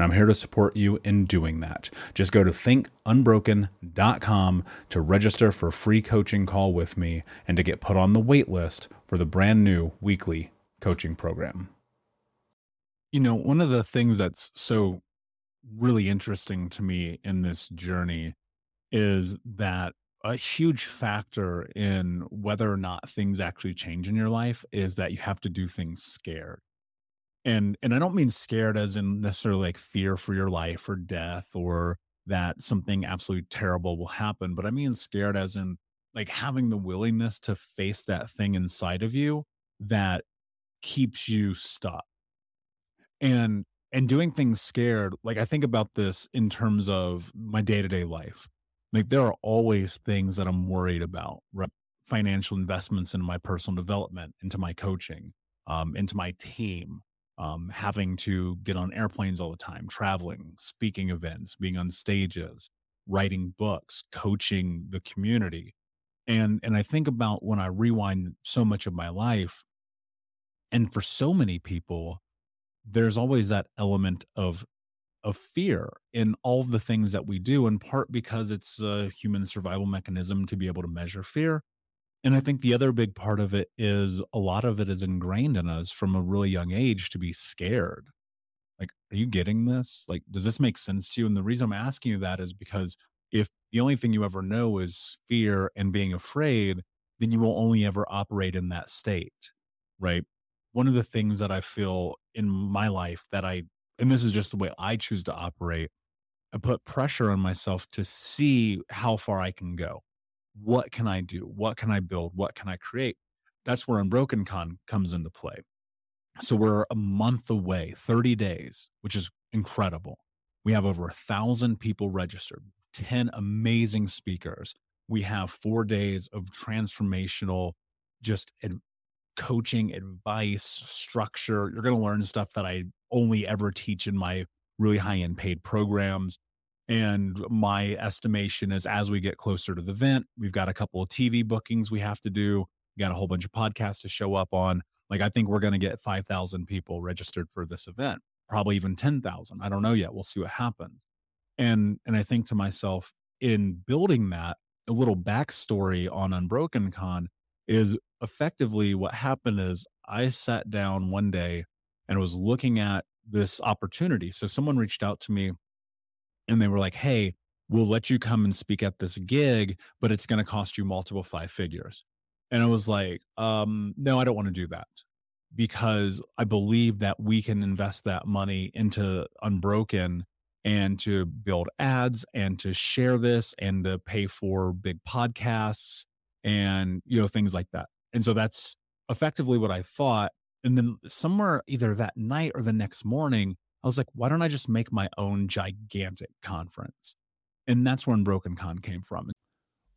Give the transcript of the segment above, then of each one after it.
And I'm here to support you in doing that. Just go to thinkunbroken.com to register for a free coaching call with me and to get put on the wait list for the brand new weekly coaching program. You know, one of the things that's so really interesting to me in this journey is that a huge factor in whether or not things actually change in your life is that you have to do things scared. And and I don't mean scared as in necessarily like fear for your life or death or that something absolutely terrible will happen, but I mean scared as in like having the willingness to face that thing inside of you that keeps you stuck. And and doing things scared, like I think about this in terms of my day-to-day life. Like there are always things that I'm worried about, right? Financial investments into my personal development, into my coaching, um, into my team, um, having to get on airplanes all the time, traveling, speaking events, being on stages, writing books, coaching the community. And and I think about when I rewind so much of my life, and for so many people, there's always that element of of fear in all of the things that we do in part because it's a human survival mechanism to be able to measure fear and i think the other big part of it is a lot of it is ingrained in us from a really young age to be scared. Like are you getting this? Like does this make sense to you? And the reason i'm asking you that is because if the only thing you ever know is fear and being afraid then you will only ever operate in that state right? One of the things that I feel in my life that I, and this is just the way I choose to operate, I put pressure on myself to see how far I can go. What can I do? What can I build? What can I create? That's where Unbroken Con comes into play. So we're a month away, 30 days, which is incredible. We have over a thousand people registered, 10 amazing speakers. We have four days of transformational, just coaching, advice, structure. You're going to learn stuff that I only ever teach in my really high end paid programs. And my estimation is as we get closer to the event, we've got a couple of TV bookings we have to do. We got a whole bunch of podcasts to show up on. Like, I think we're going to get 5,000 people registered for this event, probably even 10,000. I don't know yet. We'll see what happens. And, and I think to myself, in building that, a little backstory on Unbroken Con is effectively what happened is I sat down one day and was looking at this opportunity. So someone reached out to me and they were like, Hey, we'll let you come and speak at this gig, but it's going to cost you multiple five figures. And I was like, um, no, I don't want to do that because I believe that we can invest that money into Unbroken and to build ads and to share this and to pay for big podcasts and you know things like that and so that's effectively what i thought and then somewhere either that night or the next morning i was like why don't i just make my own gigantic conference? And that's where Unbroken Con came from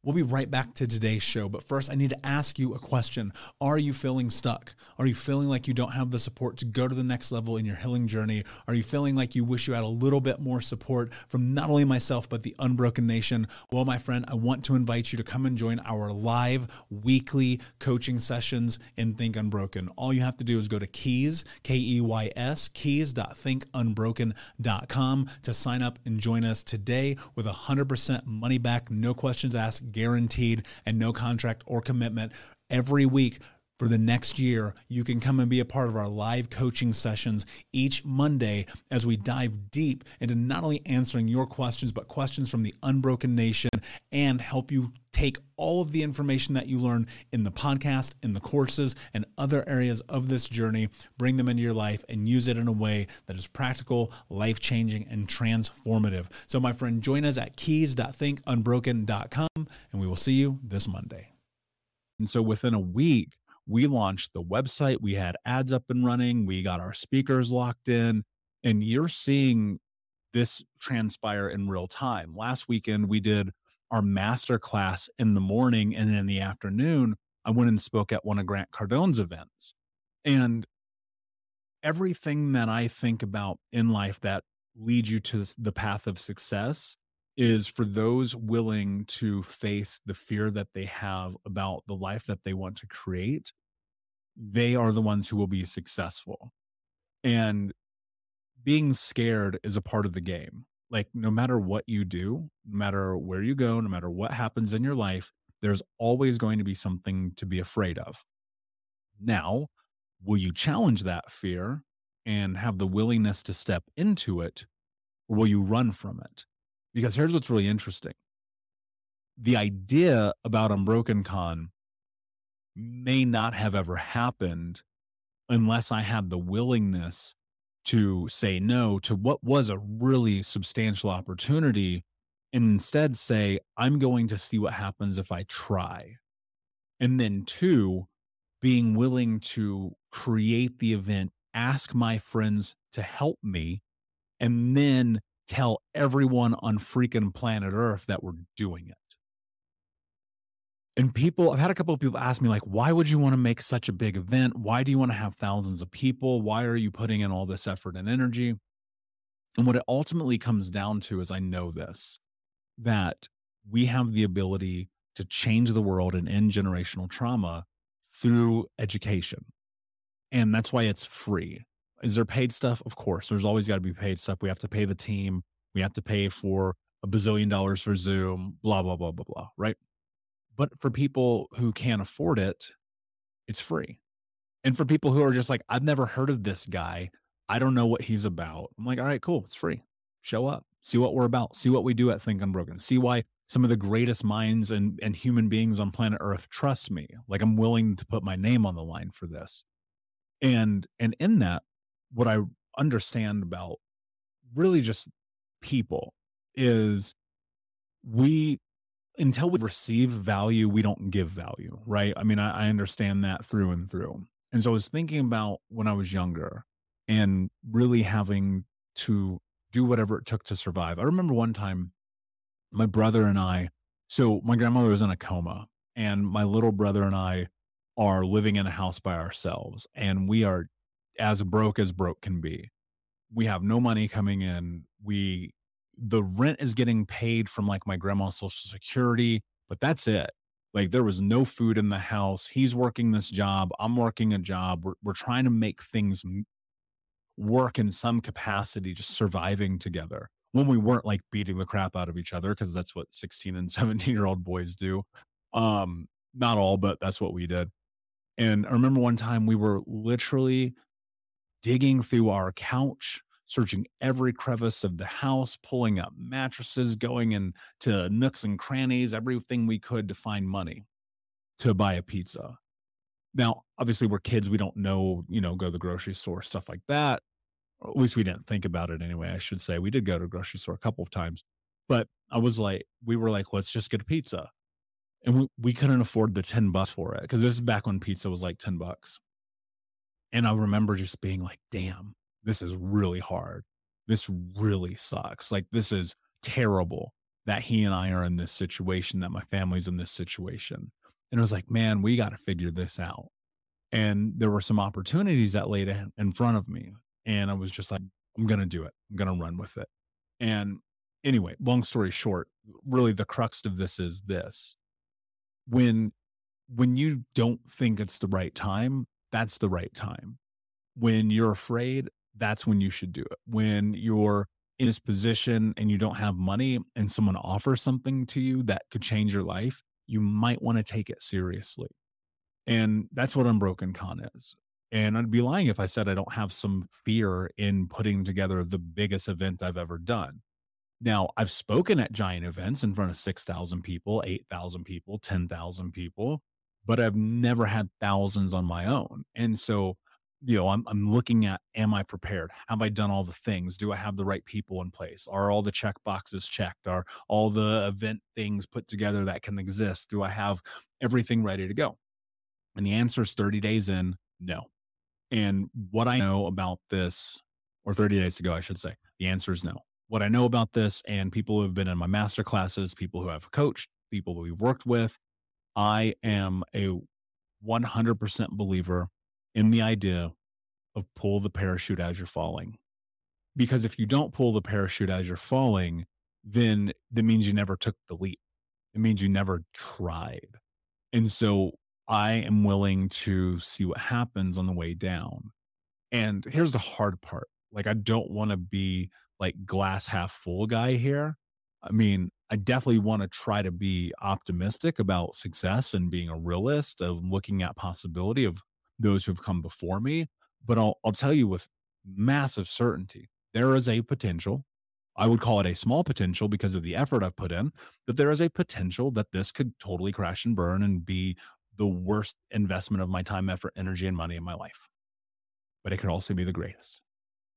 We'll be right back to today's show, but first I need to ask you a question. Are you feeling stuck? Are you feeling like you don't have the support to go to the next level in your healing journey? Are you feeling like you wish you had a little bit more support from not only myself, but the Unbroken Nation? Well, my friend, I want to invite you to come and join our live weekly coaching sessions in Think Unbroken. All you have to do is go to keys, K E Y S, keys.thinkunbroken.com to sign up and join us today with 100% money back, no questions asked guaranteed and no contract or commitment every week for the next year, you can come and be a part of our live coaching sessions each Monday as we dive deep into not only answering your questions, but questions from the Unbroken Nation and help you take all of the information that you learn in the podcast, in the courses, and other areas of this journey, bring them into your life and use it in a way that is practical, life changing, and transformative. So, my friend, join us at keys.thinkunbroken.com and we will see you this Monday. And so, within a week, we launched the website, we had ads up and running, we got our speakers locked in, and you're seeing this transpire in real time. Last weekend, we did our master class in the morning, and in the afternoon, I went and spoke at one of Grant Cardone's events. And everything that I think about in life that leads you to the path of success is for those willing to face the fear that they have about the life that they want to create, they are the ones who will be successful. And being scared is a part of the game. Like, no matter what you do, no matter where you go, no matter what happens in your life, there's always going to be something to be afraid of. Now, will you challenge that fear and have the willingness to step into it, or will you run from it? Because here's what's really interesting the idea about Unbroken Con may not have ever happened unless I had the willingness to say no to what was a really substantial opportunity and instead say, I'm going to see what happens if I try. And then, two, being willing to create the event, ask my friends to help me, and then tell everyone on freaking planet Earth that we're doing it. And people, I've had a couple of people ask me, like, why would you want to make such a big event? Why do you want to have thousands of people? Why are you putting in all this effort and energy? And what it ultimately comes down to is I know this that we have the ability to change the world and end generational trauma through education. And that's why it's free. Is there paid stuff? Of course. There's always got to be paid stuff. We have to pay the team. We have to pay for a bazillion dollars for Zoom, blah, blah, blah, blah, blah. Right. But for people who can't afford it, it's free. And for people who are just like, I've never heard of this guy. I don't know what he's about. I'm like, all right, cool. It's free. Show up, see what we're about, see what we do at Think Unbroken, see why some of the greatest minds and, and human beings on planet Earth trust me. Like I'm willing to put my name on the line for this. And and in that, what I understand about really just people is we until we receive value, we don't give value, right? I mean, I, I, understand that through and through. And so I was thinking about when I was younger and really having to do whatever it took to survive. I remember one time my brother and I, so my grandmother was in a coma, and my little brother and I are living in a house by ourselves, and we are as broke as broke can be. We have no money coming in. We the rent is getting paid from like my grandma's social security, but that's it. Like there was no food in the house. He's working this job. I'm working a job. We're, we're trying to make things work in some capacity, just surviving together when we weren't like beating the crap out of each other, because that's what 16 and 17 year old boys do. Um, not all, but that's what we did. And I remember one time we were literally digging through our couch searching every crevice of the house, pulling up mattresses, going into nooks and crannies, everything we could to find money to buy a pizza. Now, obviously, we're kids. We don't know, you know, go to the grocery store, stuff like that. Or at least we didn't think about it anyway. I should say we did go to a grocery store a couple of times, but I was like, we were like, let's just get a pizza. And we, we couldn't afford the 10 bucks for it because this is back when pizza was like 10 bucks. And I remember just being like, damn, this is really hard. This really sucks. Like, this is terrible that he and I are in this situation, that my family's in this situation. And it was like, man, we got to figure this out. And there were some opportunities that laid in front of me. And I was just like, I'm going to do it. I'm going to run with it. And anyway, long story short, really the crux of this is this. When when you don't think it's the right time, that's the right time. When you're afraid, that's when you should do it. When you're in this position and you don't have money and someone offers something to you that could change your life, you might want to take it seriously. And that's what Unbroken Con is. And I'd be lying if I said I don't have some fear in putting together the biggest event I've ever done. Now, I've spoken at giant events in front of 6,000 people, 8,000 people, 10,000 people, but I've never had thousands on my own. And so you know, I'm, I'm looking at, am I prepared? Have I done all the things? Do I have the right people in place? Are all the check boxes checked? Are all the event things put together that can exist? Do I have everything ready to go? And the answer is 30 days in, no. And what I know about this, or 30 days to go, I should say, the answer is no. What I know about this, and people who have been in my master classes, people who I've coached, people who we worked with, I am a 100% believer in the idea of pull the parachute as you're falling. Because if you don't pull the parachute as you're falling, then that means you never took the leap. It means you never tried. And so I am willing to see what happens on the way down. And here's the hard part. Like, I don't want to be like glass half full guy here. I mean, I definitely want to try to be optimistic about success and being a realist of looking at possibility of those who've come before me. But I'll, I'll tell you with massive certainty, there is a potential. I would call it a small potential because of the effort I've put in, that there is a potential that this could totally crash and burn and be the worst investment of my time, effort, energy, and money in my life. But it could also be the greatest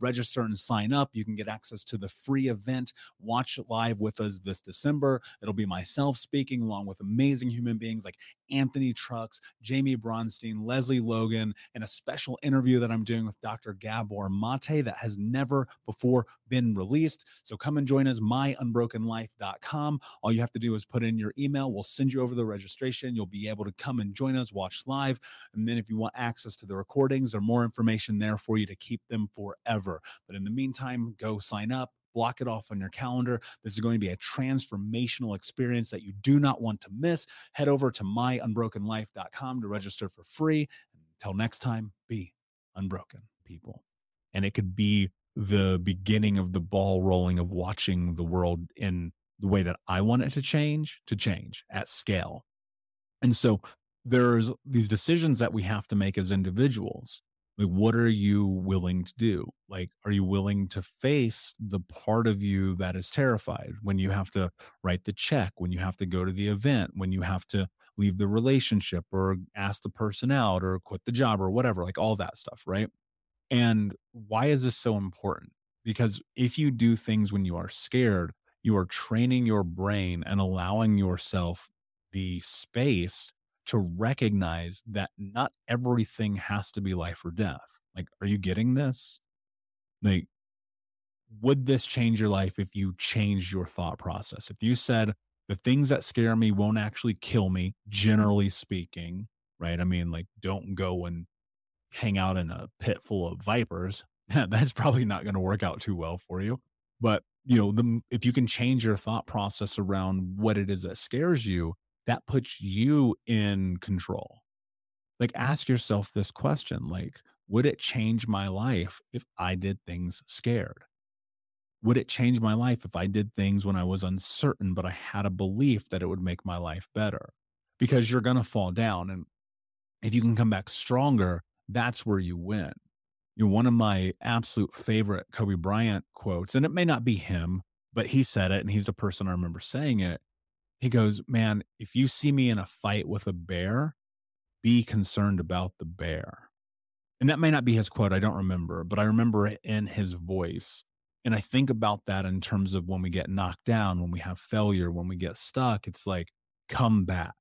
register and sign up. You can get access to the free event. Watch live with us this December. It'll be myself speaking along with amazing human beings like Anthony Trucks, Jaime Bronstein, Lesley Logan, and a special interview that I'm doing with Dr. Gabor Mate that has never before been released. So come and join us, myunbrokenlife.com. All you have to do is put in your email. We'll send you over the registration. You'll be able to come and join us, watch live. And then if you want access to the recordings or more information there for you to keep them forever. But in the meantime, go sign up block it off on your calendar. This is going to be a transformational experience that you do not want to miss. Head over to myunbrokenlife.com to register for free. Until next time, be unbroken, people. And it could be the beginning of the ball rolling of watching the world in the way that I want it to change, to change at scale. And so there's these decisions that we have to make as individuals like what are you willing to do? Like are you willing to face the part of you that is terrified when you have to write the check when you have to go to the event when you have to leave the relationship or ask the person out or quit the job or whatever like all that stuff right? And why is this so important? Because if you do things when you are scared you are training your brain and allowing yourself the space to recognize that not everything has to be life or death. Like, are you getting this? Like, would this change your life if you changed your thought process? If you said, the things that scare me won't actually kill me, mm-hmm. generally speaking, right? I mean, like, don't go and hang out in a pit full of vipers. That's probably not going to work out too well for you. But, you know, the, if you can change your thought process around what it is that scares you, that puts you in control. Like, ask yourself this question like, would it change my life if I did things scared? Would it change my life if I did things when I was uncertain, but I had a belief that it would make my life better? Because you're going to fall down. And if you can come back stronger, that's where you win. You know, one of my absolute favorite Kobe Bryant quotes, and it may not be him, but he said it, and he's the person I remember saying it, he goes, Man, if you see me in a fight with a bear, be concerned about the bear. And that may not be his quote. I don't remember, but I remember it in his voice. And I think about that in terms of when we get knocked down, when we have failure, when we get stuck, it's like, come back.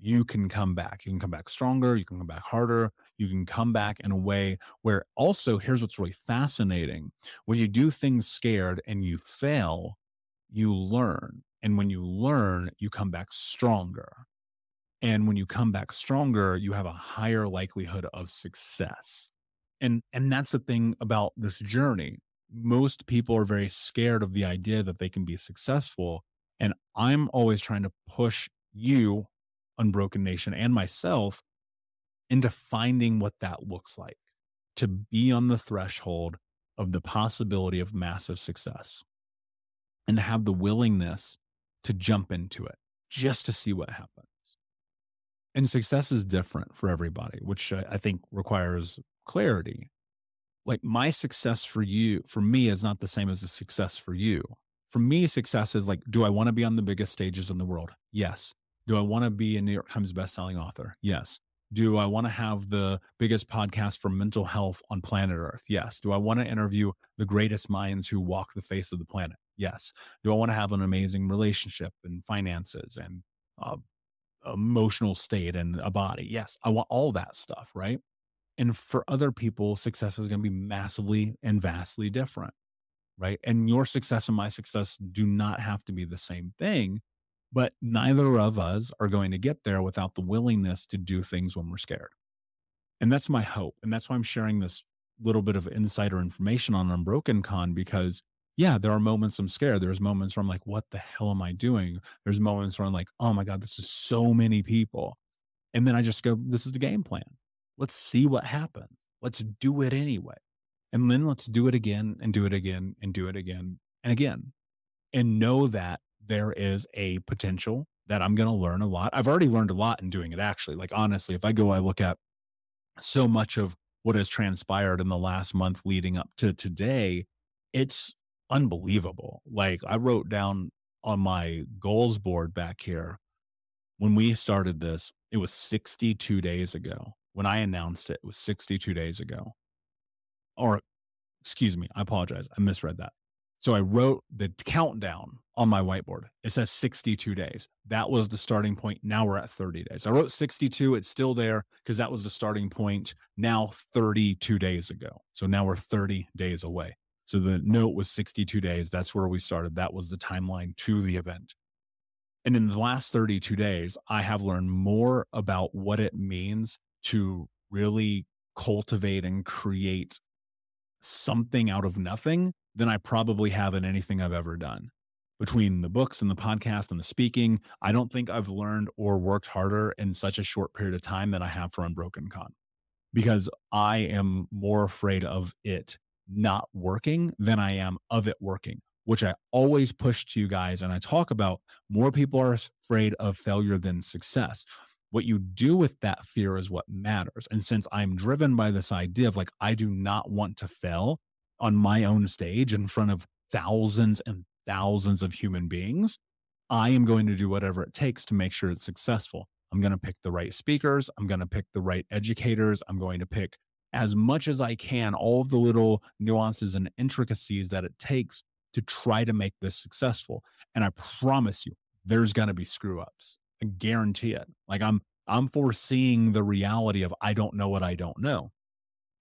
You can come back. You can come back stronger. You can come back harder. You can come back in a way where also, here's what's really fascinating when you do things scared and you fail, you learn. And when you learn, you come back stronger. And when you come back stronger, you have a higher likelihood of success. And and that's the thing about this journey. Most people are very scared of the idea that they can be successful. And I'm always trying to push you, Unbroken Nation, and myself into finding what that looks like to be on the threshold of the possibility of massive success and to have the willingness to jump into it just to see what happens. And success is different for everybody, which I think requires clarity. Like my success for you, for me, is not the same as a success for you. For me, success is like, do I want to be on the biggest stages in the world? Yes. Do I want to be a New York Times bestselling author? Yes. Do I want to have the biggest podcast for mental health on planet Earth? Yes. Do I want to interview the greatest minds who walk the face of the planet? Yes. Do I want to have an amazing relationship and finances and uh, emotional state and a body? Yes. I want all that stuff, right? And for other people, success is going to be massively and vastly different, right? And your success and my success do not have to be the same thing, but neither of us are going to get there without the willingness to do things when we're scared. And that's my hope. And that's why I'm sharing this little bit of insider information on Unbroken Con because yeah, there are moments I'm scared. There's moments where I'm like, what the hell am I doing? There's moments where I'm like, oh my God, this is so many people. And then I just go, this is the game plan. Let's see what happens. Let's do it anyway. And then let's do it again and do it again and do it again and again. And know that there is a potential that I'm going to learn a lot. I've already learned a lot in doing it, actually. Like, honestly, if I go, I look at so much of what has transpired in the last month leading up to today, it's unbelievable. Like I wrote down on my goals board back here when we started this, it was 62 days ago. When I announced it, it was 62 days ago. Or excuse me, I apologize. I misread that. So I wrote the countdown on my whiteboard. It says 62 days. That was the starting point. Now we're at 30 days. I wrote 62. It's still there because that was the starting point now 32 days ago. So now we're 30 days away. So the note was 62 days. That's where we started. That was the timeline to the event. And in the last 32 days, I have learned more about what it means to really cultivate and create something out of nothing than I probably have in anything I've ever done. Between the books and the podcast and the speaking, I don't think I've learned or worked harder in such a short period of time than I have for Unbroken Con because I am more afraid of it not working than I am of it working, which I always push to you guys. And I talk about more people are afraid of failure than success. What you do with that fear is what matters. And since I'm driven by this idea of like, I do not want to fail on my own stage in front of thousands and thousands of human beings, I am going to do whatever it takes to make sure it's successful. I'm going to pick the right speakers. I'm going to pick the right educators. I'm going to pick as much as I can, all of the little nuances and intricacies that it takes to try to make this successful. And I promise you, there's going to be screw ups. I guarantee it. Like I'm, I'm foreseeing the reality of I don't know what I don't know.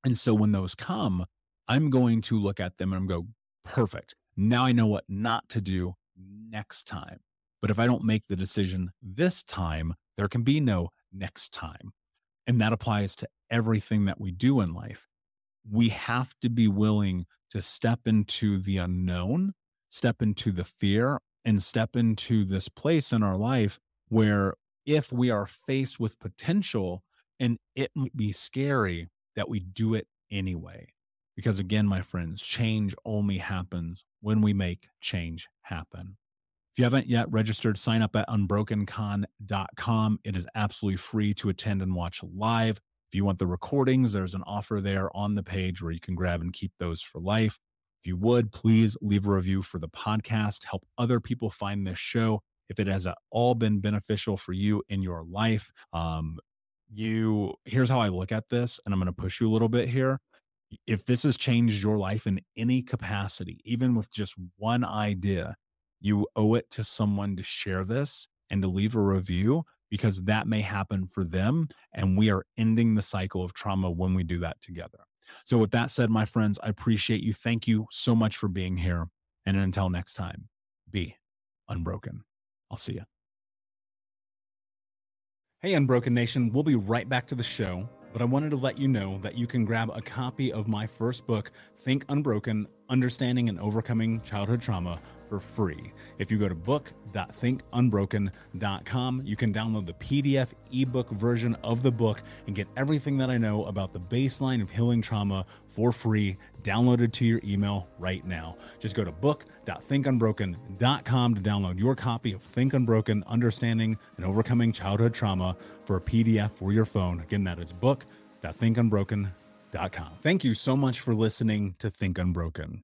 And so when those come, I'm going to look at them and I'm go, perfect. Now I know what not to do next time. But if I don't make the decision this time, there can be no next time. And that applies to everything that we do in life. We have to be willing to step into the unknown, step into the fear, and step into this place in our life where if we are faced with potential and it might be scary, that we do it anyway. Because again, my friends, change only happens when we make change happen. If you haven't yet registered, sign up at unbrokencon.com. It is absolutely free to attend and watch live. If you want the recordings, there's an offer there on the page where you can grab and keep those for life. If you would, please leave a review for the podcast, help other people find this show. If it has all been beneficial for you in your life, um, you here's how I look at this, and I'm going to push you a little bit here. If this has changed your life in any capacity, even with just one idea, you owe it to someone to share this and to leave a review because that may happen for them. And we are ending the cycle of trauma when we do that together. So, with that said, my friends, I appreciate you. Thank you so much for being here. And until next time, be unbroken. I'll see you. Hey, Unbroken Nation. We'll be right back to the show, but I wanted to let you know that you can grab a copy of my first book, Think Unbroken Understanding and Overcoming Childhood Trauma for free. If you go to book.thinkunbroken.com, you can download the PDF ebook version of the book and get everything that I know about the baseline of healing trauma for free, downloaded to your email right now. Just go to book.thinkunbroken.com to download your copy of Think Unbroken Understanding and Overcoming Childhood Trauma for a PDF for your phone. Again, that is book.thinkunbroken.com. Thank you so much for listening to Think Unbroken.